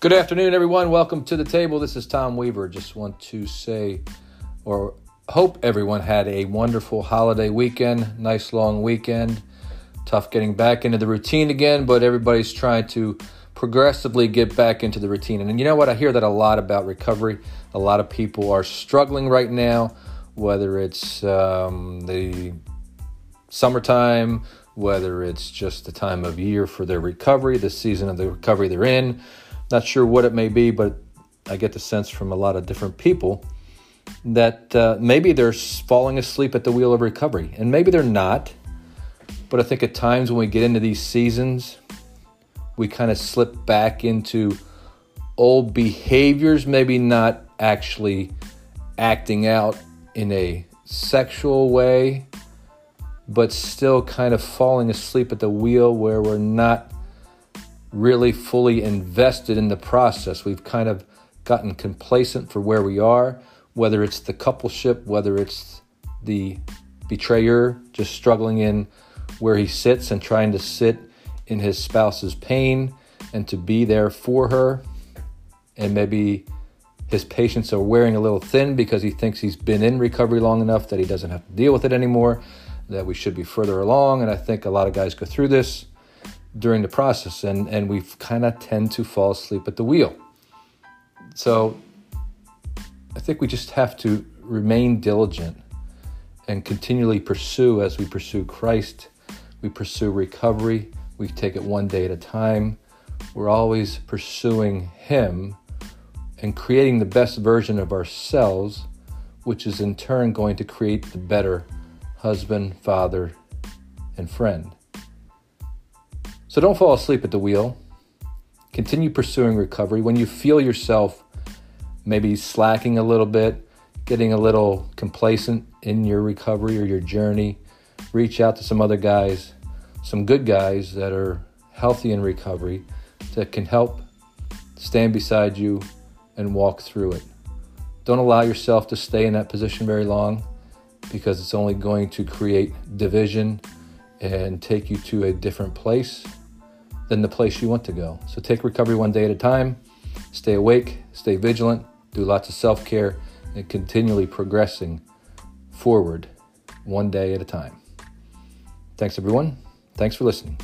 Good afternoon, everyone. Welcome to the table. This is Tom Weaver. Just want to say, or hope everyone had a wonderful holiday weekend, nice long weekend. Tough getting back into the routine again, but everybody's trying to progressively get back into the routine. And you know what? I hear that a lot about recovery. A lot of people are struggling right now, whether it's um, the summertime, whether it's just the time of year for their recovery, the season of the recovery they're in not sure what it may be, but I get the sense from a lot of different people that uh, maybe they're falling asleep at the wheel of recovery, and maybe they're not. But I think at times when we get into these seasons, we kind of slip back into old behaviors, maybe not actually acting out in a sexual way, but still kind of falling asleep at the wheel where we're not really fully invested in the process. We've kind of gotten complacent for where we are, whether it's the coupleship, whether it's the betrayer just struggling in where he sits and trying to sit in his spouse's pain and to be there for her. And maybe his patience are wearing a little thin because he thinks he's been in recovery long enough that he doesn't have to deal with it anymore, that we should be further along. And I think a lot of guys go through this during the process and, and we kind of tend to fall asleep at the wheel. So I think we just have to remain diligent and continually pursue as we pursue Christ, we pursue recovery, we take it one day at a time. We're always pursuing Him and creating the best version of ourselves, which is in turn going to create the better husband, father, and friend. So don't fall asleep at the wheel. Continue pursuing recovery. When you feel yourself maybe slacking a little bit, getting a little complacent in your recovery or your journey, reach out to some other guys, some good guys that are healthy in recovery that can help stand beside you and walk through it. Don't allow yourself to stay in that position very long because it's only going to create division and take you to a different place than the place you want to go. So take recovery one day at a time. Stay awake, stay vigilant, do lots of self care, and continually progressing forward one day at a time. Thanks, everyone. Thanks for listening.